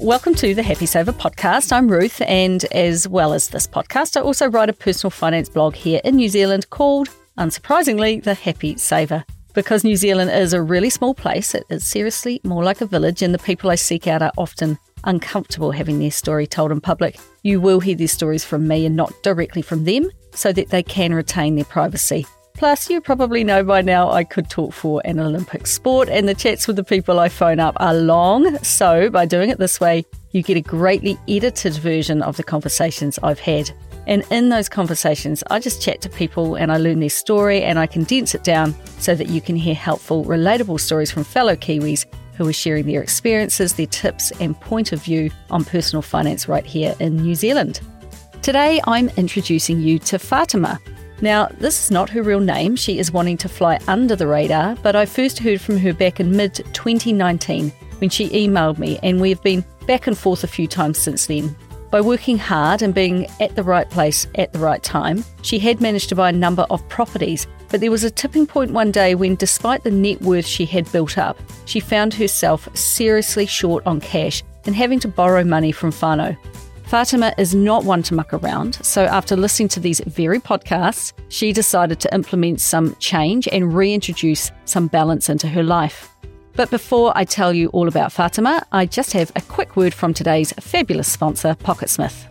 Welcome to the Happy Saver podcast. I'm Ruth, and as well as this podcast, I also write a personal finance blog here in New Zealand called, unsurprisingly, The Happy Saver. Because New Zealand is a really small place, it is seriously more like a village, and the people I seek out are often uncomfortable having their story told in public. You will hear these stories from me and not directly from them so that they can retain their privacy. Plus, you probably know by now I could talk for an Olympic sport, and the chats with the people I phone up are long. So, by doing it this way, you get a greatly edited version of the conversations I've had. And in those conversations, I just chat to people and I learn their story and I condense it down so that you can hear helpful, relatable stories from fellow Kiwis who are sharing their experiences, their tips, and point of view on personal finance right here in New Zealand. Today, I'm introducing you to Fatima. Now, this is not her real name. She is wanting to fly under the radar, but I first heard from her back in mid 2019 when she emailed me, and we have been back and forth a few times since then. By working hard and being at the right place at the right time, she had managed to buy a number of properties. But there was a tipping point one day when, despite the net worth she had built up, she found herself seriously short on cash and having to borrow money from whānau. Fatima is not one to muck around, so after listening to these very podcasts, she decided to implement some change and reintroduce some balance into her life. But before I tell you all about Fatima, I just have a quick word from today's fabulous sponsor, Pocketsmith.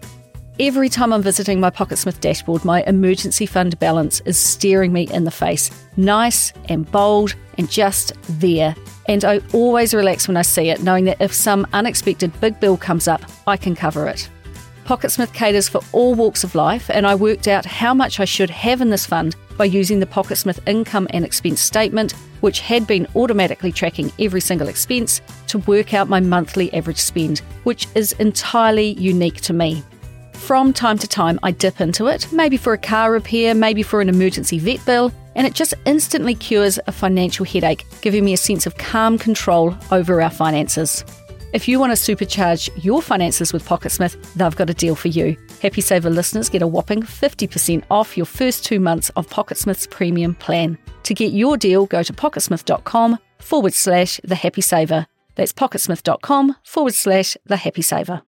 Every time I'm visiting my Pocketsmith dashboard, my emergency fund balance is staring me in the face. Nice and bold and just there. And I always relax when I see it, knowing that if some unexpected big bill comes up, I can cover it. Pocketsmith caters for all walks of life, and I worked out how much I should have in this fund by using the Pocketsmith income and expense statement, which had been automatically tracking every single expense, to work out my monthly average spend, which is entirely unique to me. From time to time, I dip into it, maybe for a car repair, maybe for an emergency vet bill, and it just instantly cures a financial headache, giving me a sense of calm control over our finances. If you want to supercharge your finances with Pocketsmith, they've got a deal for you. Happy Saver listeners get a whopping 50% off your first two months of Pocketsmith's premium plan. To get your deal, go to pocketsmith.com forward slash the happy saver. That's pocketsmith.com forward slash the happy saver.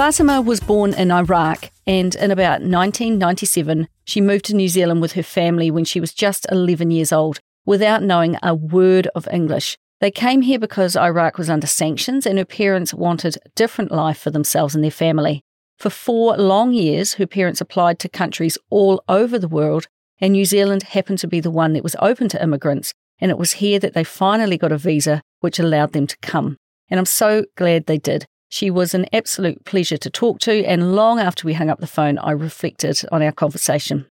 Fatima was born in Iraq, and in about 1997, she moved to New Zealand with her family when she was just 11 years old, without knowing a word of English. They came here because Iraq was under sanctions and her parents wanted a different life for themselves and their family. For four long years, her parents applied to countries all over the world, and New Zealand happened to be the one that was open to immigrants, and it was here that they finally got a visa which allowed them to come. And I'm so glad they did. She was an absolute pleasure to talk to, and long after we hung up the phone, I reflected on our conversation.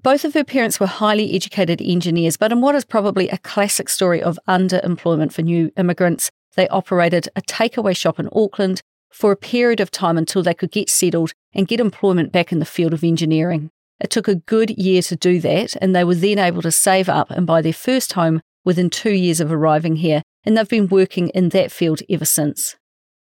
Both of her parents were highly educated engineers, but in what is probably a classic story of underemployment for new immigrants, they operated a takeaway shop in Auckland for a period of time until they could get settled and get employment back in the field of engineering. It took a good year to do that, and they were then able to save up and buy their first home within two years of arriving here, and they've been working in that field ever since.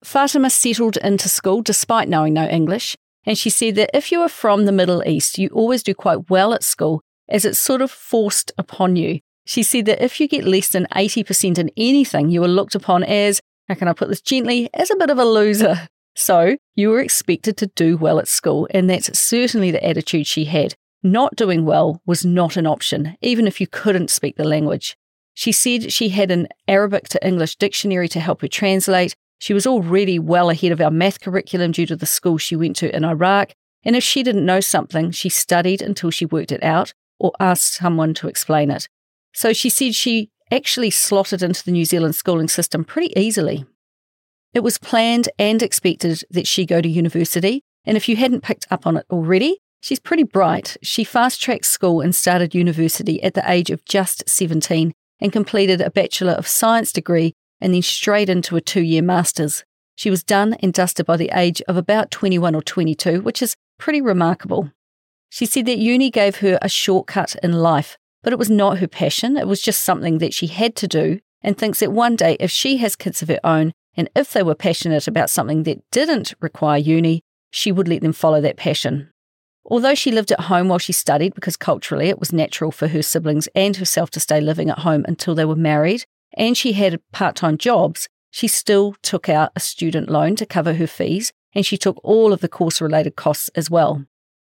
Fatima settled into school despite knowing no English, and she said that if you are from the Middle East, you always do quite well at school as it's sort of forced upon you. She said that if you get less than 80% in anything, you are looked upon as, how can I put this gently, as a bit of a loser. So you were expected to do well at school, and that's certainly the attitude she had. Not doing well was not an option, even if you couldn't speak the language. She said she had an Arabic to English dictionary to help her translate, she was already well ahead of our math curriculum due to the school she went to in Iraq, and if she didn't know something, she studied until she worked it out or asked someone to explain it. So she said she actually slotted into the New Zealand schooling system pretty easily. It was planned and expected that she go to university, and if you hadn't picked up on it already, she's pretty bright. She fast tracked school and started university at the age of just 17 and completed a Bachelor of Science degree and then straight into a two year master's. She was done and dusted by the age of about 21 or 22, which is pretty remarkable. She said that uni gave her a shortcut in life, but it was not her passion, it was just something that she had to do, and thinks that one day, if she has kids of her own, and if they were passionate about something that didn't require uni, she would let them follow that passion. Although she lived at home while she studied because culturally it was natural for her siblings and herself to stay living at home until they were married, and she had part time jobs, she still took out a student loan to cover her fees and she took all of the course related costs as well.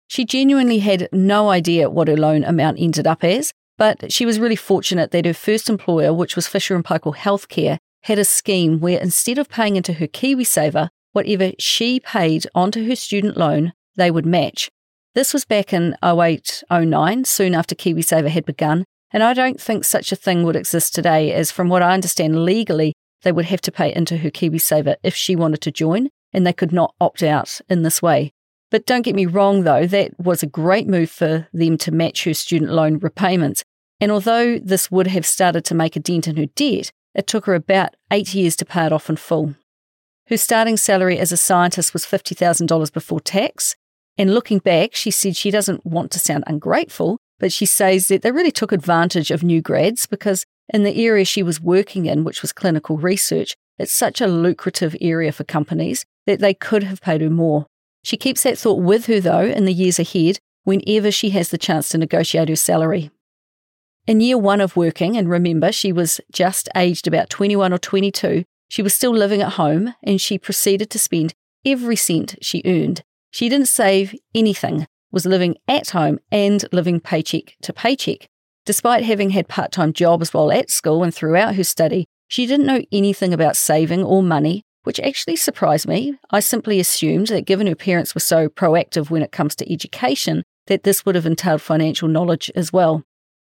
She genuinely had no idea what her loan amount ended up as, but she was really fortunate that her first employer, which was Fisher and Paykel Healthcare, had a scheme where instead of paying into her KiwiSaver, whatever she paid onto her student loan, they would match. This was back in 08 09, soon after KiwiSaver had begun, and I don't think such a thing would exist today, as from what I understand legally, they would have to pay into her KiwiSaver if she wanted to join, and they could not opt out in this way. But don't get me wrong, though, that was a great move for them to match her student loan repayments. And although this would have started to make a dent in her debt, it took her about eight years to pay it off in full. Her starting salary as a scientist was $50,000 before tax. And looking back, she said she doesn't want to sound ungrateful, but she says that they really took advantage of new grads because in the area she was working in, which was clinical research, it's such a lucrative area for companies that they could have paid her more. She keeps that thought with her, though, in the years ahead whenever she has the chance to negotiate her salary. In year one of working, and remember, she was just aged about 21 or 22, she was still living at home and she proceeded to spend every cent she earned. She didn't save anything, was living at home and living paycheck to paycheck. Despite having had part time jobs while at school and throughout her study, she didn't know anything about saving or money, which actually surprised me. I simply assumed that given her parents were so proactive when it comes to education, that this would have entailed financial knowledge as well.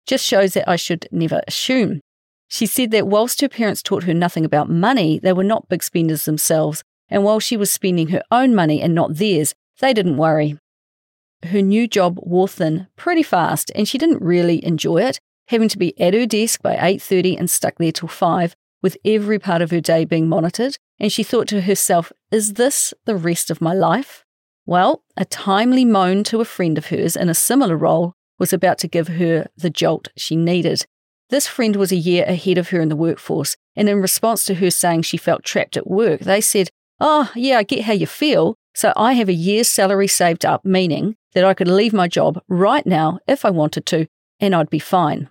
Just shows that I should never assume. She said that whilst her parents taught her nothing about money, they were not big spenders themselves, and while she was spending her own money and not theirs, they didn't worry. Her new job wore thin pretty fast, and she didn't really enjoy it, having to be at her desk by 8:30 and stuck there till 5, with every part of her day being monitored, and she thought to herself, is this the rest of my life? Well, a timely moan to a friend of hers in a similar role was about to give her the jolt she needed. This friend was a year ahead of her in the workforce, and in response to her saying she felt trapped at work, they said, Oh, yeah, I get how you feel. So I have a year's salary saved up, meaning that I could leave my job right now if I wanted to, and I'd be fine.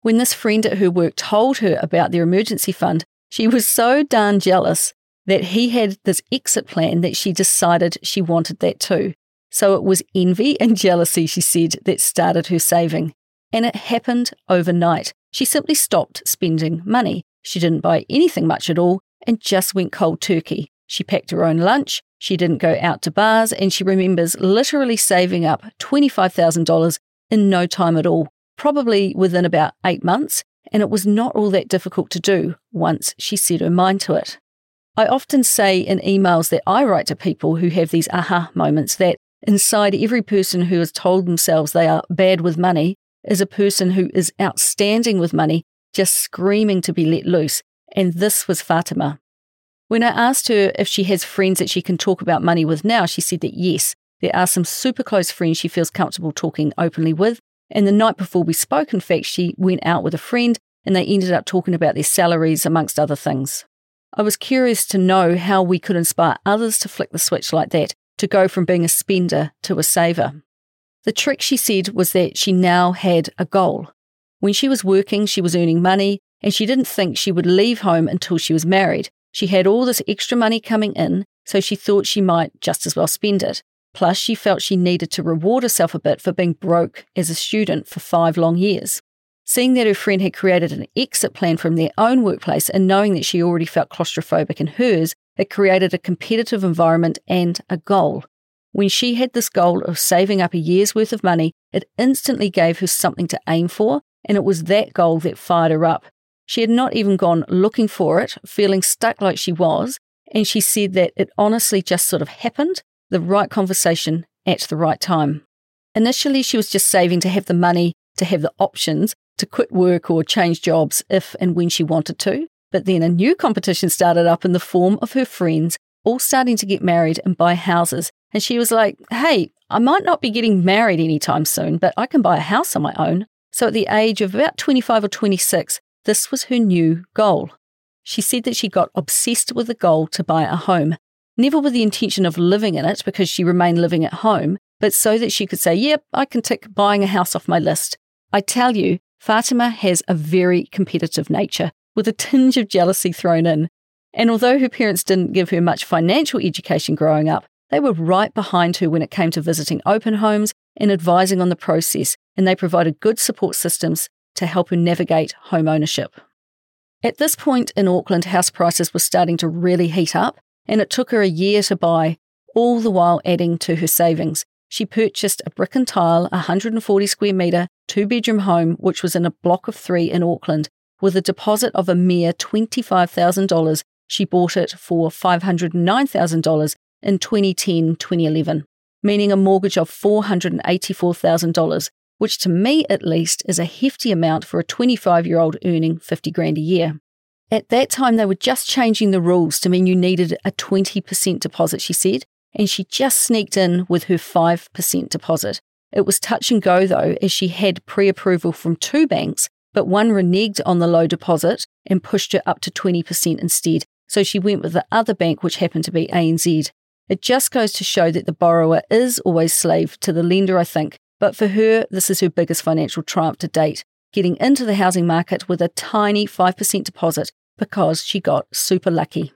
When this friend at her work told her about their emergency fund, she was so darn jealous that he had this exit plan that she decided she wanted that too. So it was envy and jealousy, she said, that started her saving. And it happened overnight. She simply stopped spending money. She didn't buy anything much at all and just went cold turkey. She packed her own lunch, she didn't go out to bars, and she remembers literally saving up $25,000 in no time at all probably within about eight months, and it was not all that difficult to do once she set her mind to it. I often say in emails that I write to people who have these aha moments that inside every person who has told themselves they are bad with money is a person who is outstanding with money, just screaming to be let loose. And this was Fatima. When I asked her if she has friends that she can talk about money with now, she said that yes, there are some super close friends she feels comfortable talking openly with, and the night before we spoke, in fact, she went out with a friend and they ended up talking about their salaries, amongst other things. I was curious to know how we could inspire others to flick the switch like that, to go from being a spender to a saver. The trick, she said, was that she now had a goal. When she was working, she was earning money, and she didn't think she would leave home until she was married. She had all this extra money coming in, so she thought she might just as well spend it. Plus, she felt she needed to reward herself a bit for being broke as a student for five long years. Seeing that her friend had created an exit plan from their own workplace and knowing that she already felt claustrophobic in hers, it created a competitive environment and a goal. When she had this goal of saving up a year's worth of money, it instantly gave her something to aim for, and it was that goal that fired her up. She had not even gone looking for it, feeling stuck like she was, and she said that it honestly just sort of happened the right conversation at the right time. Initially, she was just saving to have the money, to have the options to quit work or change jobs if and when she wanted to. But then a new competition started up in the form of her friends all starting to get married and buy houses. And she was like, hey, I might not be getting married anytime soon, but I can buy a house on my own. So at the age of about 25 or 26, this was her new goal. She said that she got obsessed with the goal to buy a home never with the intention of living in it because she remained living at home, but so that she could say, Yep, I can tick buying a house off my list. I tell you, Fatima has a very competitive nature with a tinge of jealousy thrown in. And although her parents didn't give her much financial education growing up, they were right behind her when it came to visiting open homes and advising on the process, and they provided good support systems to help her navigate home ownership. At this point in Auckland, house prices were starting to really heat up, and it took her a year to buy, all the while adding to her savings. She purchased a brick and tile, 140 square metre, two bedroom home, which was in a block of three in Auckland, with a deposit of a mere $25,000. She bought it for $509,000 in 2010 2011, meaning a mortgage of $484,000, which to me at least is a hefty amount for a 25 year old earning 50 grand a year. At that time, they were just changing the rules to mean you needed a 20% deposit, she said, and she just sneaked in with her 5% deposit. It was touch and go though, as she had pre approval from two banks, but one reneged on the low deposit and pushed her up to 20% instead. So she went with the other bank, which happened to be ANZ. It just goes to show that the borrower is always slave to the lender, I think. But for her, this is her biggest financial triumph to date, getting into the housing market with a tiny 5% deposit because she got super lucky.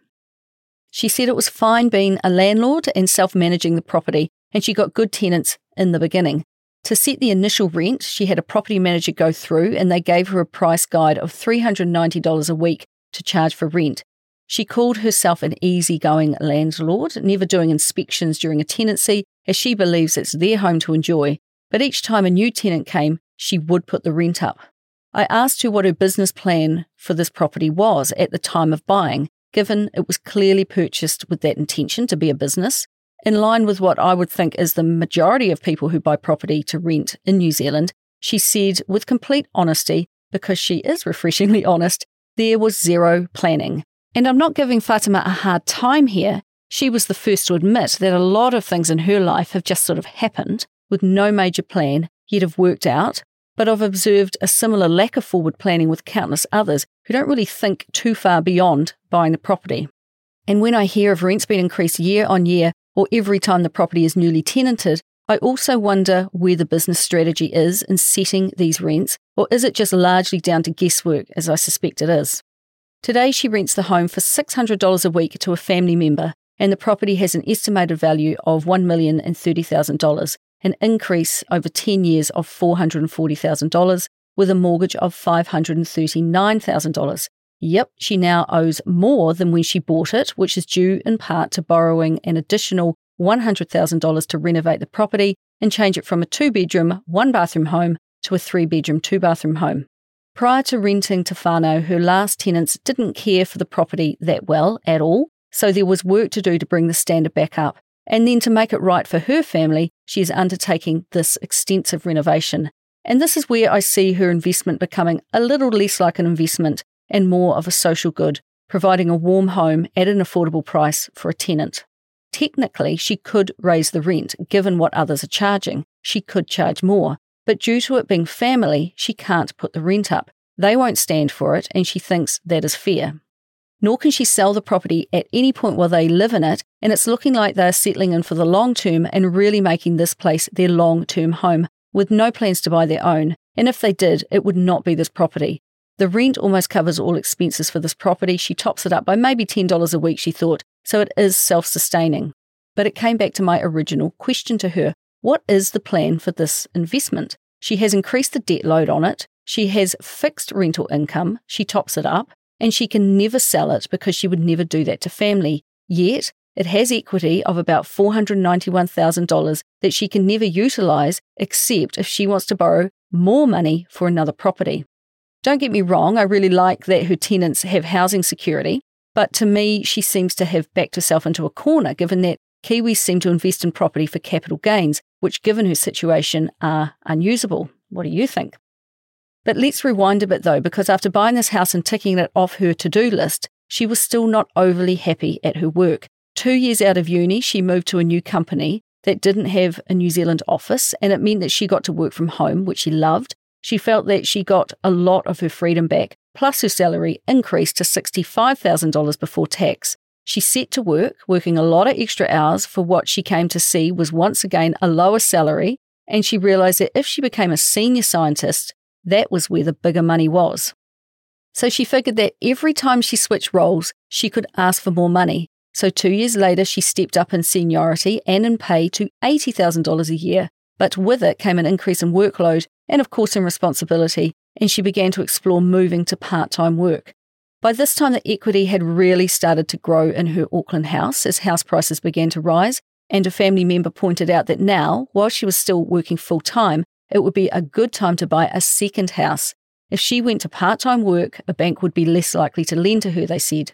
She said it was fine being a landlord and self managing the property, and she got good tenants in the beginning. To set the initial rent, she had a property manager go through and they gave her a price guide of $390 a week to charge for rent. She called herself an easygoing landlord, never doing inspections during a tenancy, as she believes it's their home to enjoy. But each time a new tenant came, she would put the rent up. I asked her what her business plan for this property was at the time of buying, given it was clearly purchased with that intention to be a business, in line with what I would think is the majority of people who buy property to rent in New Zealand. She said, with complete honesty, because she is refreshingly honest, there was zero planning. And I'm not giving Fatima a hard time here. She was the first to admit that a lot of things in her life have just sort of happened with no major plan yet have worked out. But I've observed a similar lack of forward planning with countless others who don't really think too far beyond buying the property. And when I hear of rents being increased year on year or every time the property is newly tenanted, I also wonder where the business strategy is in setting these rents, or is it just largely down to guesswork, as I suspect it is? Today, she rents the home for $600 a week to a family member, and the property has an estimated value of $1,030,000, an increase over 10 years of $440,000, with a mortgage of $539,000. Yep, she now owes more than when she bought it, which is due in part to borrowing an additional $100,000 to renovate the property and change it from a two bedroom, one bathroom home to a three bedroom, two bathroom home. Prior to renting to whānau, her last tenants didn't care for the property that well at all, so there was work to do to bring the standard back up. And then to make it right for her family, she is undertaking this extensive renovation. And this is where I see her investment becoming a little less like an investment and more of a social good, providing a warm home at an affordable price for a tenant. Technically, she could raise the rent given what others are charging. She could charge more, but due to it being family, she can't put the rent up. They won't stand for it, and she thinks that is fair. Nor can she sell the property at any point while they live in it, and it's looking like they're settling in for the long term and really making this place their long term home, with no plans to buy their own. And if they did, it would not be this property. The rent almost covers all expenses for this property. She tops it up by maybe $10 a week, she thought, so it is self sustaining. But it came back to my original question to her what is the plan for this investment? She has increased the debt load on it. She has fixed rental income. She tops it up and she can never sell it because she would never do that to family. Yet, it has equity of about $491,000 that she can never utilise except if she wants to borrow more money for another property. Don't get me wrong, I really like that her tenants have housing security, but to me, she seems to have backed herself into a corner given that Kiwis seem to invest in property for capital gains, which, given her situation, are unusable. What do you think? But let's rewind a bit though, because after buying this house and ticking it off her to do list, she was still not overly happy at her work. Two years out of uni, she moved to a new company that didn't have a New Zealand office, and it meant that she got to work from home, which she loved. She felt that she got a lot of her freedom back, plus her salary increased to $65,000 before tax. She set to work, working a lot of extra hours for what she came to see was once again a lower salary, and she realized that if she became a senior scientist, that was where the bigger money was. So she figured that every time she switched roles, she could ask for more money. So two years later, she stepped up in seniority and in pay to $80,000 a year. But with it came an increase in workload and, of course, in responsibility, and she began to explore moving to part time work. By this time, the equity had really started to grow in her Auckland house as house prices began to rise, and a family member pointed out that now, while she was still working full time, it would be a good time to buy a second house. If she went to part time work, a bank would be less likely to lend to her, they said.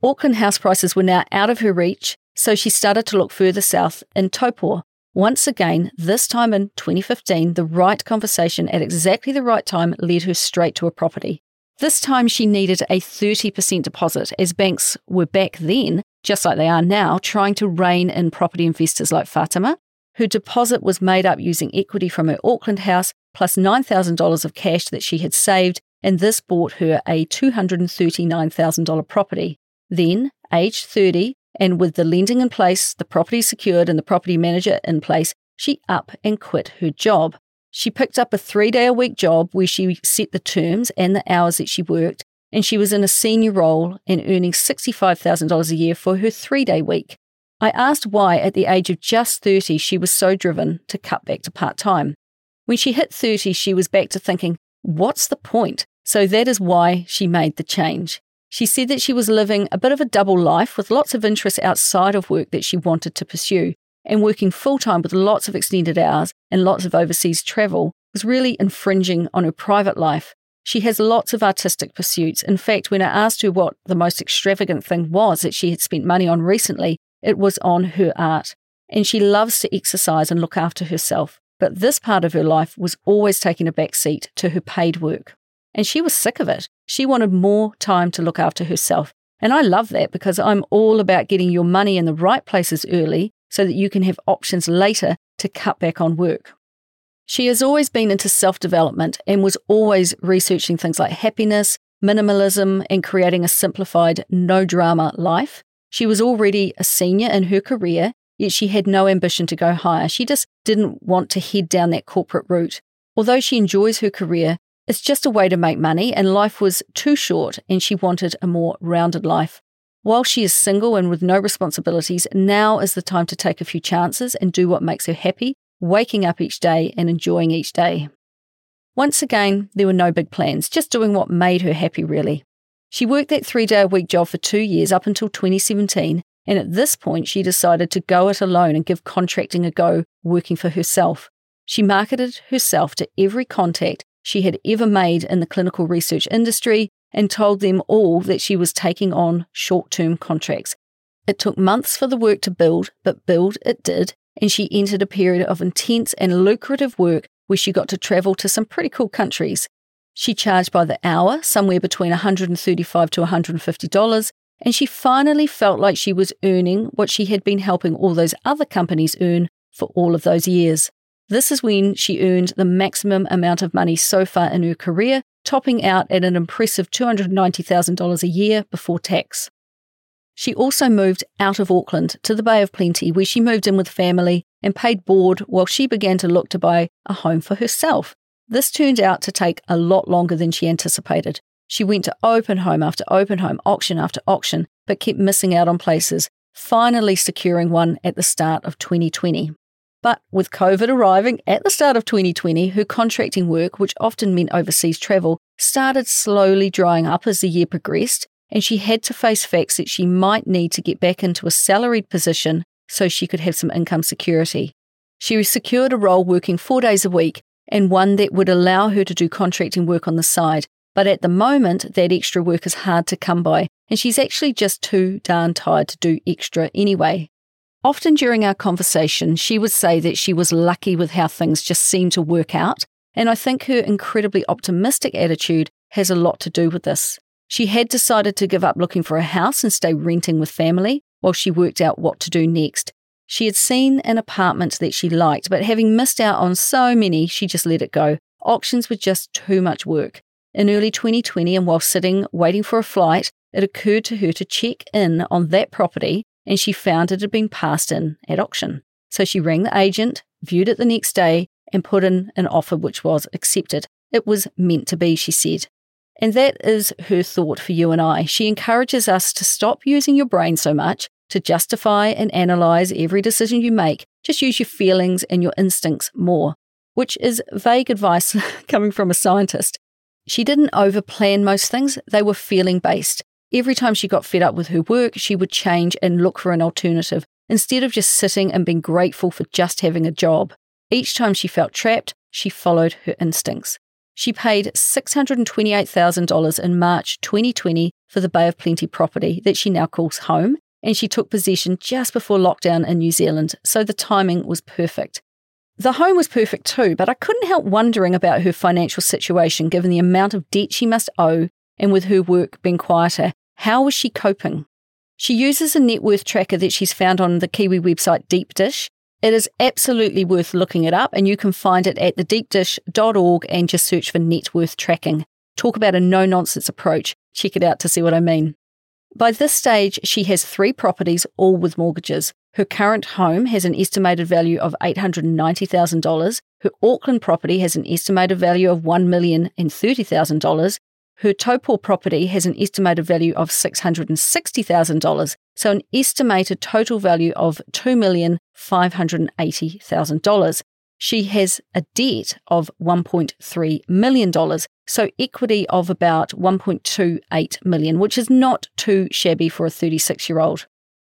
Auckland house prices were now out of her reach, so she started to look further south in Taupo. Once again, this time in 2015, the right conversation at exactly the right time led her straight to a property. This time she needed a 30% deposit, as banks were back then, just like they are now, trying to rein in property investors like Fatima. Her deposit was made up using equity from her Auckland house plus $9,000 of cash that she had saved, and this bought her a $239,000 property. Then, aged 30, and with the lending in place, the property secured, and the property manager in place, she up and quit her job. She picked up a three day a week job where she set the terms and the hours that she worked, and she was in a senior role and earning $65,000 a year for her three day week. I asked why, at the age of just 30, she was so driven to cut back to part time. When she hit 30, she was back to thinking, what's the point? So that is why she made the change. She said that she was living a bit of a double life with lots of interests outside of work that she wanted to pursue and working full time with lots of extended hours and lots of overseas travel was really infringing on her private life. She has lots of artistic pursuits. In fact, when I asked her what the most extravagant thing was that she had spent money on recently, it was on her art. And she loves to exercise and look after herself. But this part of her life was always taking a back seat to her paid work. And she was sick of it. She wanted more time to look after herself. And I love that because I'm all about getting your money in the right places early so that you can have options later to cut back on work. She has always been into self development and was always researching things like happiness, minimalism, and creating a simplified, no drama life. She was already a senior in her career, yet she had no ambition to go higher. She just didn't want to head down that corporate route. Although she enjoys her career, it's just a way to make money, and life was too short, and she wanted a more rounded life. While she is single and with no responsibilities, now is the time to take a few chances and do what makes her happy, waking up each day and enjoying each day. Once again, there were no big plans, just doing what made her happy, really. She worked that three day a week job for two years up until 2017, and at this point, she decided to go it alone and give contracting a go, working for herself. She marketed herself to every contact she had ever made in the clinical research industry and told them all that she was taking on short term contracts. It took months for the work to build, but build it did, and she entered a period of intense and lucrative work where she got to travel to some pretty cool countries. She charged by the hour, somewhere between 135 to $150, and she finally felt like she was earning what she had been helping all those other companies earn for all of those years. This is when she earned the maximum amount of money so far in her career topping out at an impressive $290,000 a year before tax. She also moved out of Auckland to the Bay of Plenty, where she moved in with family and paid board while she began to look to buy a home for herself. This turned out to take a lot longer than she anticipated. She went to open home after open home, auction after auction, but kept missing out on places, finally securing one at the start of 2020. But with COVID arriving at the start of 2020, her contracting work, which often meant overseas travel, started slowly drying up as the year progressed, and she had to face facts that she might need to get back into a salaried position so she could have some income security. She secured a role working four days a week and one that would allow her to do contracting work on the side. But at the moment, that extra work is hard to come by, and she's actually just too darn tired to do extra anyway. Often during our conversation, she would say that she was lucky with how things just seemed to work out, and I think her incredibly optimistic attitude has a lot to do with this. She had decided to give up looking for a house and stay renting with family while she worked out what to do next. She had seen an apartment that she liked, but having missed out on so many, she just let it go. Auctions were just too much work. In early 2020, and while sitting waiting for a flight, it occurred to her to check in on that property and she found it had been passed in at auction. So she rang the agent, viewed it the next day, and put in an offer which was accepted. It was meant to be, she said. And that is her thought for you and I. She encourages us to stop using your brain so much, to justify and analyze every decision you make. Just use your feelings and your instincts more, which is vague advice coming from a scientist. She didn't overplan most things, they were feeling based. Every time she got fed up with her work, she would change and look for an alternative instead of just sitting and being grateful for just having a job. Each time she felt trapped, she followed her instincts. She paid $628,000 in March 2020 for the Bay of Plenty property that she now calls home, and she took possession just before lockdown in New Zealand, so the timing was perfect. The home was perfect too, but I couldn't help wondering about her financial situation given the amount of debt she must owe and with her work being quieter. How was she coping? She uses a net worth tracker that she's found on the Kiwi website Deep Dish. It is absolutely worth looking it up, and you can find it at thedeepdish.org and just search for net worth tracking. Talk about a no nonsense approach. Check it out to see what I mean. By this stage, she has three properties, all with mortgages. Her current home has an estimated value of $890,000. Her Auckland property has an estimated value of $1,030,000. Her Taupo property has an estimated value of $660,000, so an estimated total value of $2,580,000. She has a debt of $1.3 million, so equity of about 1.28 million, which is not too shabby for a 36 year old.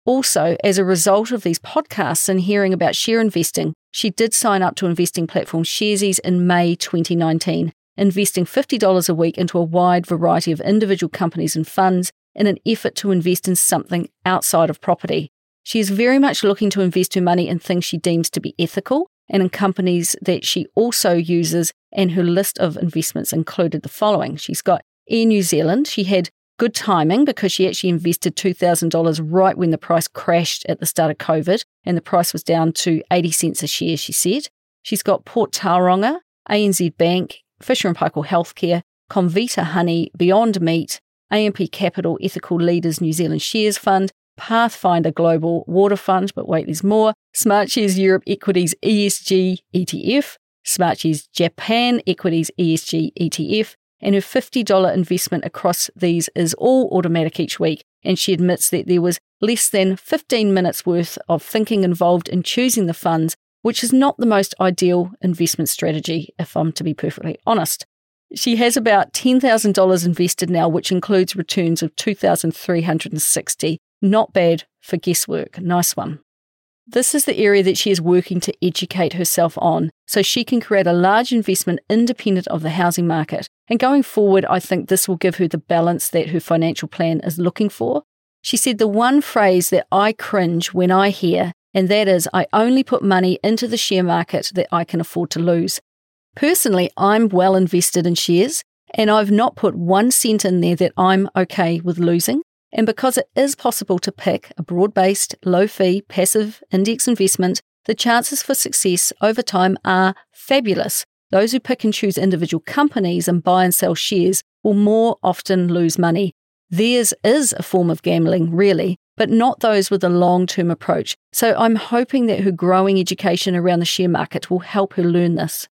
Also, as a result of these podcasts and hearing about share investing, she did sign up to investing platform Sharesies in May 2019, investing $50 a week into a wide variety of individual companies and funds in an effort to invest in something outside of property. She is very much looking to invest her money in things she deems to be ethical and in companies that she also uses, and her list of investments included the following. She's got Air New Zealand. She had Good timing because she actually invested $2,000 right when the price crashed at the start of COVID and the price was down to 80 cents a share, she said. She's got Port Tauranga, ANZ Bank, Fisher & Paykel Healthcare, Comvita Honey, Beyond Meat, AMP Capital Ethical Leaders New Zealand Shares Fund, Pathfinder Global Water Fund, but wait, there's more, Smartshares Europe Equities ESG ETF, Smartshares Japan Equities ESG ETF, and her $50 investment across these is all automatic each week. And she admits that there was less than 15 minutes worth of thinking involved in choosing the funds, which is not the most ideal investment strategy, if I'm to be perfectly honest. She has about $10,000 invested now, which includes returns of 2,360. Not bad for guesswork. Nice one. This is the area that she is working to educate herself on so she can create a large investment independent of the housing market. And going forward, I think this will give her the balance that her financial plan is looking for. She said the one phrase that I cringe when I hear, and that is, I only put money into the share market that I can afford to lose. Personally, I'm well invested in shares, and I've not put one cent in there that I'm okay with losing. And because it is possible to pick a broad based, low fee, passive index investment, the chances for success over time are fabulous. Those who pick and choose individual companies and buy and sell shares will more often lose money. Theirs is a form of gambling, really, but not those with a long term approach. So I'm hoping that her growing education around the share market will help her learn this.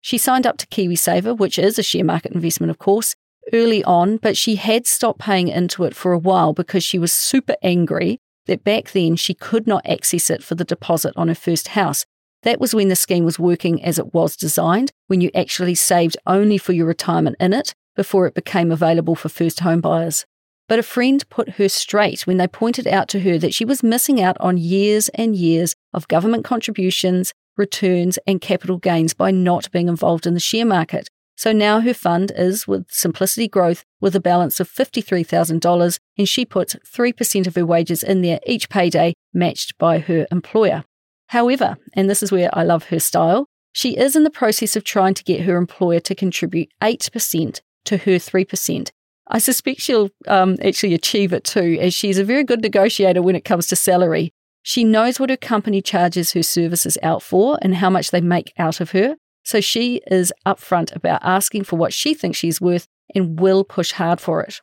She signed up to KiwiSaver, which is a share market investment, of course, early on, but she had stopped paying into it for a while because she was super angry that back then she could not access it for the deposit on her first house. That was when the scheme was working as it was designed, when you actually saved only for your retirement in it before it became available for first home buyers. But a friend put her straight when they pointed out to her that she was missing out on years and years of government contributions, returns, and capital gains by not being involved in the share market. So now her fund is with Simplicity Growth with a balance of $53,000 and she puts 3% of her wages in there each payday matched by her employer. However, and this is where I love her style, she is in the process of trying to get her employer to contribute 8% to her 3%. I suspect she'll um, actually achieve it too, as she's a very good negotiator when it comes to salary. She knows what her company charges her services out for and how much they make out of her. So she is upfront about asking for what she thinks she's worth and will push hard for it.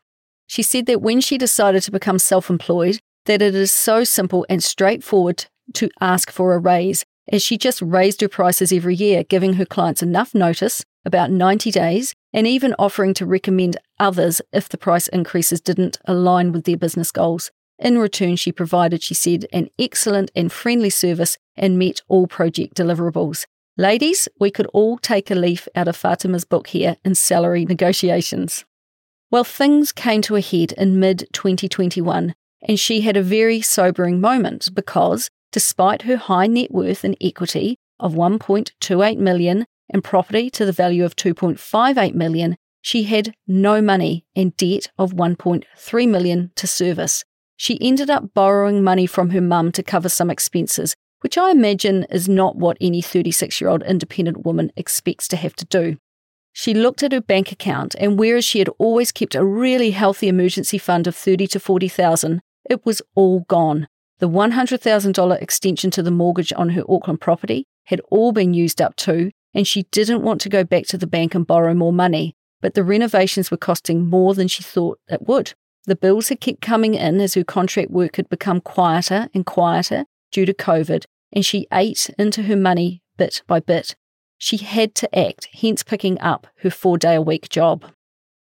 She said that when she decided to become self-employed, that it is so simple and straightforward to ask for a raise, as she just raised her prices every year, giving her clients enough notice, about 90 days, and even offering to recommend others if the price increases didn't align with their business goals. In return, she provided, she said, an excellent and friendly service and met all project deliverables. Ladies, we could all take a leaf out of Fatima's book here in salary negotiations. Well, things came to a head in mid 2021, and she had a very sobering moment because, despite her high net worth and equity of 1.28 million and property to the value of 2.58 million, she had no money and debt of 1.3 million to service. She ended up borrowing money from her mum to cover some expenses, which I imagine is not what any 36 year old independent woman expects to have to do. She looked at her bank account, and whereas she had always kept a really healthy emergency fund of 30 to 40,000, it was all gone. The $100,000 extension to the mortgage on her Auckland property had all been used up too, and she didn't want to go back to the bank and borrow more money, but the renovations were costing more than she thought it would. The bills had kept coming in as her contract work had become quieter and quieter due to COVID, and she ate into her money bit by bit. She had to act, hence picking up her four day a week job.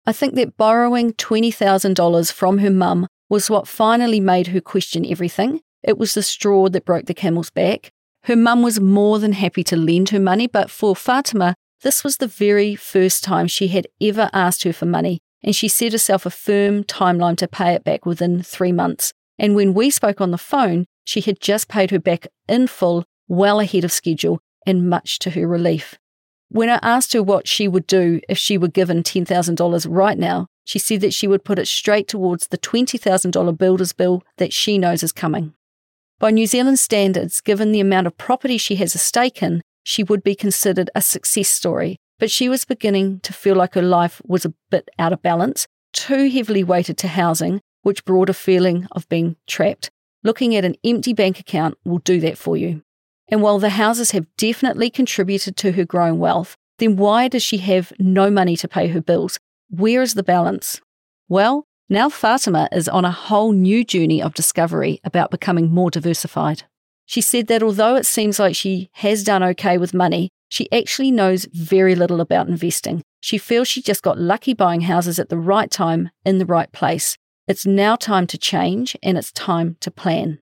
I think that borrowing $20,000 from her mum was what finally made her question everything. It was the straw that broke the camel's back. Her mum was more than happy to lend her money, but for Fatima, this was the very first time she had ever asked her for money, and she set herself a firm timeline to pay it back within three months. And when we spoke on the phone, she had just paid her back in full, well ahead of schedule, and much to her relief. When I asked her what she would do if she were given $10,000 right now, she said that she would put it straight towards the $20,000 builder's bill that she knows is coming. By New Zealand standards, given the amount of property she has a stake in, she would be considered a success story. But she was beginning to feel like her life was a bit out of balance, too heavily weighted to housing, which brought a feeling of being trapped. Looking at an empty bank account will do that for you. And while the houses have definitely contributed to her growing wealth, then why does she have no money to pay her bills? Where is the balance? Well, now Fatima is on a whole new journey of discovery about becoming more diversified. She said that although it seems like she has done okay with money, she actually knows very little about investing. She feels she just got lucky buying houses at the right time in the right place. It's now time to change and it's time to plan.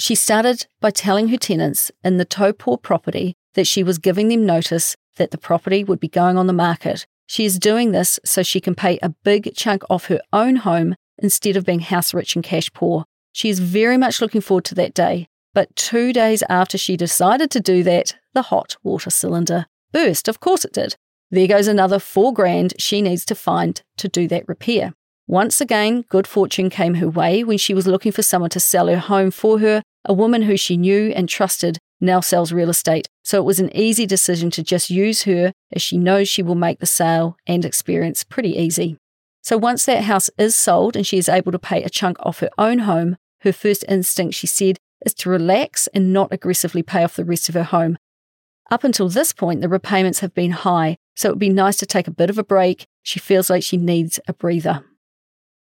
She started by telling her tenants in the Taupo property that she was giving them notice that the property would be going on the market. She is doing this so she can pay a big chunk off her own home instead of being house rich and cash poor. She is very much looking forward to that day. But two days after she decided to do that, the hot water cylinder burst. Of course it did. There goes another four grand she needs to find to do that repair. Once again, good fortune came her way when she was looking for someone to sell her home for her a woman who she knew and trusted now sells real estate, so it was an easy decision to just use her as she knows she will make the sale and experience pretty easy. So once that house is sold and she is able to pay a chunk off her own home, her first instinct, she said, is to relax and not aggressively pay off the rest of her home. Up until this point, the repayments have been high, so it would be nice to take a bit of a break. She feels like she needs a breather.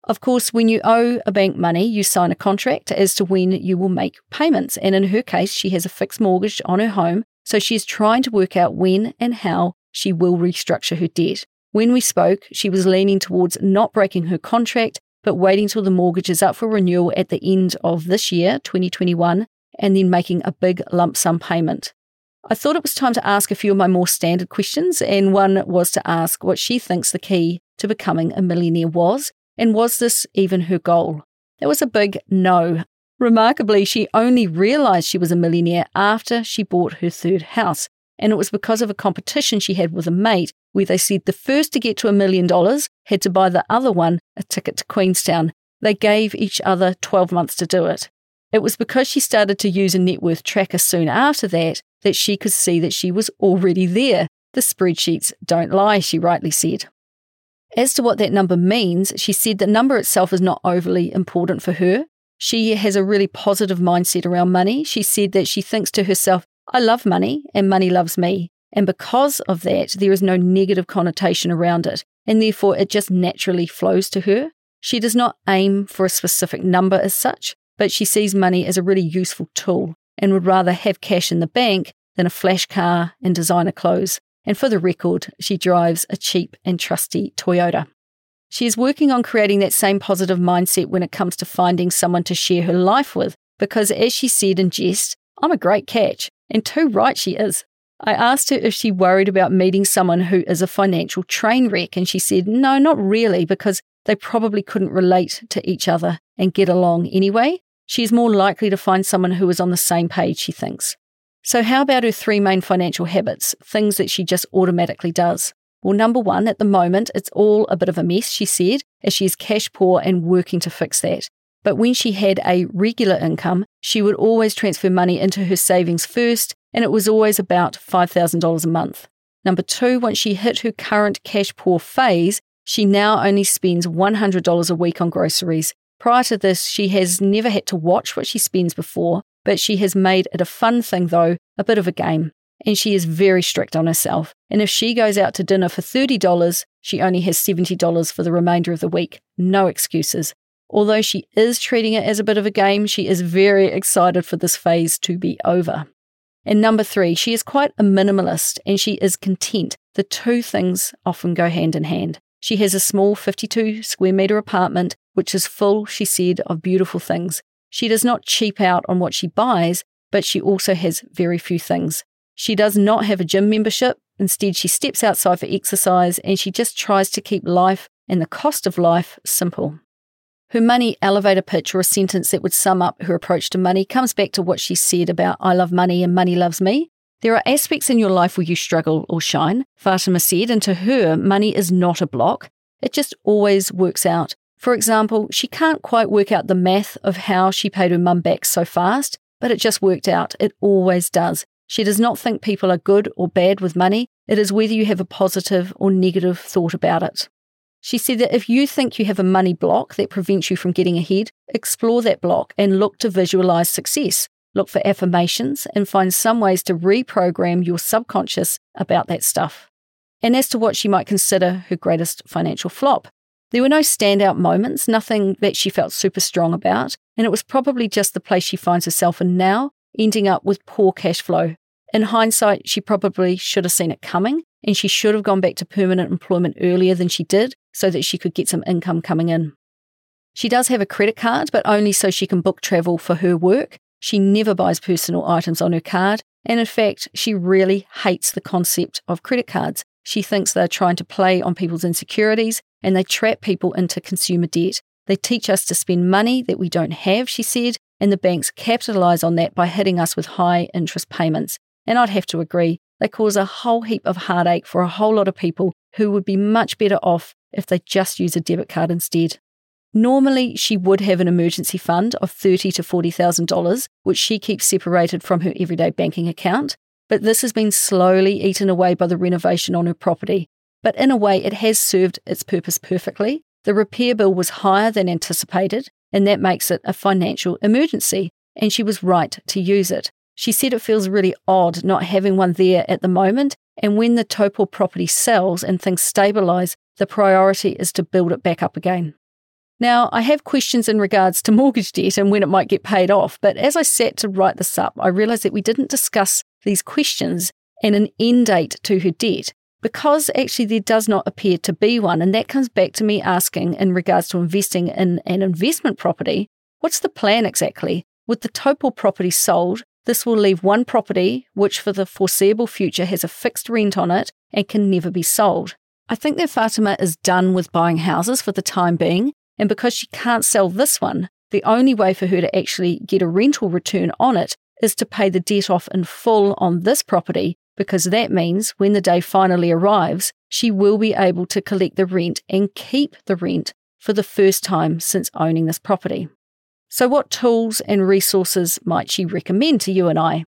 Of course, when you owe a bank money, you sign a contract as to when you will make payments. And in her case, she has a fixed mortgage on her home, so she is trying to work out when and how she will restructure her debt. When we spoke, she was leaning towards not breaking her contract, but waiting till the mortgage is up for renewal at the end of this year, 2021, and then making a big lump sum payment. I thought it was time to ask a few of my more standard questions, and one was to ask what she thinks the key to becoming a millionaire was, and was this even her goal? It was a big no. Remarkably, she only realised she was a millionaire after she bought her third house. And it was because of a competition she had with a mate where they said the first to get to a million dollars had to buy the other one a ticket to Queenstown. They gave each other 12 months to do it. It was because she started to use a net worth tracker soon after that that she could see that she was already there. The spreadsheets don't lie, she rightly said. As to what that number means, she said the number itself is not overly important for her. She has a really positive mindset around money. She said that she thinks to herself, I love money and money loves me. And because of that, there is no negative connotation around it. And therefore, it just naturally flows to her. She does not aim for a specific number as such, but she sees money as a really useful tool and would rather have cash in the bank than a flash car and designer clothes. And for the record, she drives a cheap and trusty Toyota. She is working on creating that same positive mindset when it comes to finding someone to share her life with, because as she said in jest, I'm a great catch, and too right she is. I asked her if she worried about meeting someone who is a financial train wreck, and she said, no, not really, because they probably couldn't relate to each other and get along anyway. She is more likely to find someone who is on the same page, she thinks. So, how about her three main financial habits, things that she just automatically does? Well, number one, at the moment, it's all a bit of a mess, she said, as she is cash poor and working to fix that. But when she had a regular income, she would always transfer money into her savings first, and it was always about $5,000 a month. Number two, once she hit her current cash poor phase, she now only spends $100 a week on groceries. Prior to this, she has never had to watch what she spends before, but she has made it a fun thing, though, a bit of a game and she is very strict on herself. And if she goes out to dinner for $30, she only has $70 for the remainder of the week. No excuses. Although she is treating it as a bit of a game, she is very excited for this phase to be over. And number three, she is quite a minimalist and she is content. The two things often go hand in hand. She has a small 52 square metre apartment, which is full, she said, of beautiful things. She does not cheap out on what she buys, but she also has very few things. She does not have a gym membership. Instead, she steps outside for exercise and she just tries to keep life and the cost of life simple. Her money elevator pitch, or a sentence that would sum up her approach to money, comes back to what she said about I love money and money loves me. There are aspects in your life where you struggle or shine, Fatima said, and to her, money is not a block. It just always works out. For example, she can't quite work out the math of how she paid her mum back so fast, but it just worked out. It always does. She does not think people are good or bad with money. It is whether you have a positive or negative thought about it. She said that if you think you have a money block that prevents you from getting ahead, explore that block and look to visualize success. Look for affirmations and find some ways to reprogram your subconscious about that stuff. And as to what she might consider her greatest financial flop, there were no standout moments, nothing that she felt super strong about, and it was probably just the place she finds herself in now, ending up with poor cash flow in hindsight, she probably should have seen it coming and she should have gone back to permanent employment earlier than she did so that she could get some income coming in. She does have a credit card, but only so she can book travel for her work. She never buys personal items on her card, and in fact, she really hates the concept of credit cards. She thinks they're trying to play on people's insecurities and they trap people into consumer debt. They teach us to spend money that we don't have, she said, and the banks capitalize on that by hitting us with high interest payments. And I'd have to agree, they cause a whole heap of heartache for a whole lot of people who would be much better off if they just use a debit card instead. Normally, she would have an emergency fund of thirty to forty thousand dollars, which she keeps separated from her everyday banking account. But this has been slowly eaten away by the renovation on her property. But in a way, it has served its purpose perfectly. The repair bill was higher than anticipated, and that makes it a financial emergency. And she was right to use it. She said it feels really odd not having one there at the moment, and when the Taupo property sells and things stabilise, the priority is to build it back up again. Now, I have questions in regards to mortgage debt and when it might get paid off, but as I sat to write this up, I realised that we didn't discuss these questions and an end date to her debt because actually there does not appear to be one. And that comes back to me asking in regards to investing in an investment property what's the plan exactly? With the Taupo property sold, this will leave one property, which for the foreseeable future has a fixed rent on it and can never be sold. I think that Fatima is done with buying houses for the time being, and because she can't sell this one, the only way for her to actually get a rental return on it is to pay the debt off in full on this property, because that means when the day finally arrives, she will be able to collect the rent and keep the rent for the first time since owning this property. So, what tools and resources might she recommend to you and I?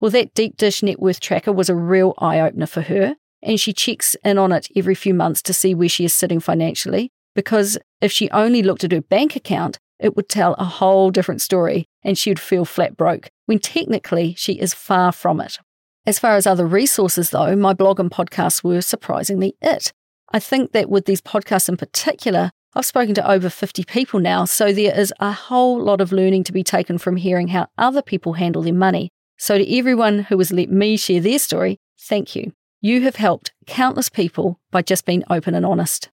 Well, that deep dish net worth tracker was a real eye opener for her, and she checks in on it every few months to see where she is sitting financially. Because if she only looked at her bank account, it would tell a whole different story, and she would feel flat broke, when technically she is far from it. As far as other resources, though, my blog and podcasts were surprisingly it. I think that with these podcasts in particular, I've spoken to over 50 people now, so there is a whole lot of learning to be taken from hearing how other people handle their money. So, to everyone who has let me share their story, thank you. You have helped countless people by just being open and honest.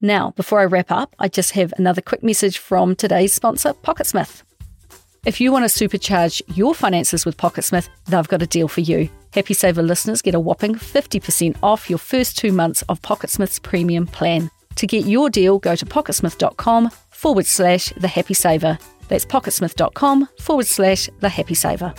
Now, before I wrap up, I just have another quick message from today's sponsor, Pocketsmith. If you want to supercharge your finances with Pocketsmith, they've got a deal for you. Happy Saver listeners get a whopping 50% off your first two months of Pocketsmith's premium plan. To get your deal, go to pocketsmith.com forward slash the happy saver. That's pocketsmith.com forward slash the happy saver.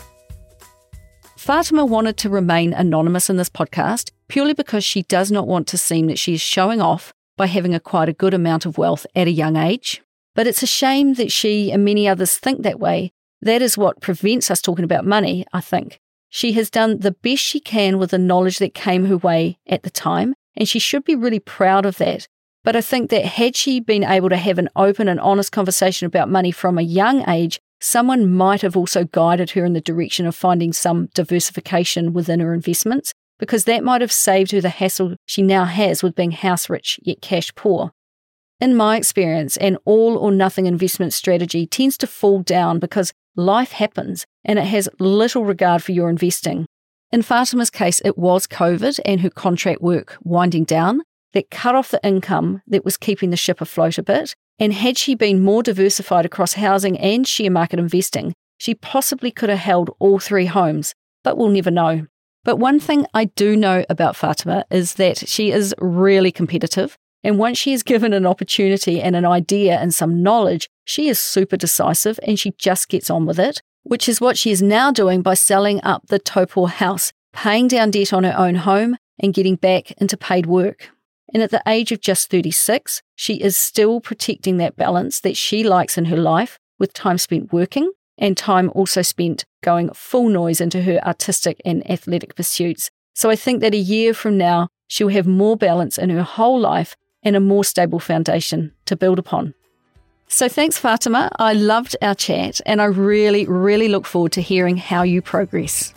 Fatima wanted to remain anonymous in this podcast purely because she does not want to seem that she is showing off by having acquired a good amount of wealth at a young age. But it's a shame that she and many others think that way. That is what prevents us talking about money, I think. She has done the best she can with the knowledge that came her way at the time, and she should be really proud of that. But I think that had she been able to have an open and honest conversation about money from a young age, someone might have also guided her in the direction of finding some diversification within her investments, because that might have saved her the hassle she now has with being house rich yet cash poor. In my experience, an all or nothing investment strategy tends to fall down because life happens and it has little regard for your investing. In Fatima's case, it was COVID and her contract work winding down, that cut off the income that was keeping the ship afloat a bit. And had she been more diversified across housing and share market investing, she possibly could have held all three homes, but we'll never know. But one thing I do know about Fatima is that she is really competitive. And once she is given an opportunity and an idea and some knowledge, she is super decisive and she just gets on with it, which is what she is now doing by selling up the Taupo house, paying down debt on her own home, and getting back into paid work. And at the age of just 36, she is still protecting that balance that she likes in her life with time spent working and time also spent going full noise into her artistic and athletic pursuits. So I think that a year from now, she'll have more balance in her whole life and a more stable foundation to build upon. So thanks, Fatima. I loved our chat and I really, really look forward to hearing how you progress.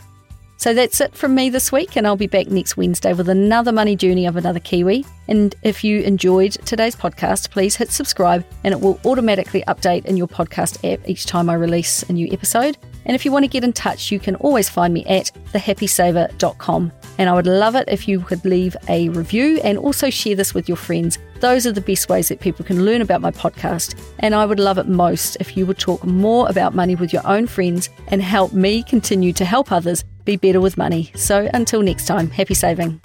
So that's it from me this week, and I'll be back next Wednesday with another money journey of another Kiwi. And if you enjoyed today's podcast, please hit subscribe, and it will automatically update in your podcast app each time I release a new episode. And if you want to get in touch, you can always find me at thehappysaver.com. And I would love it if you could leave a review and also share this with your friends. Those are the best ways that people can learn about my podcast. And I would love it most if you would talk more about money with your own friends and help me continue to help others be better with money. So until next time, happy saving.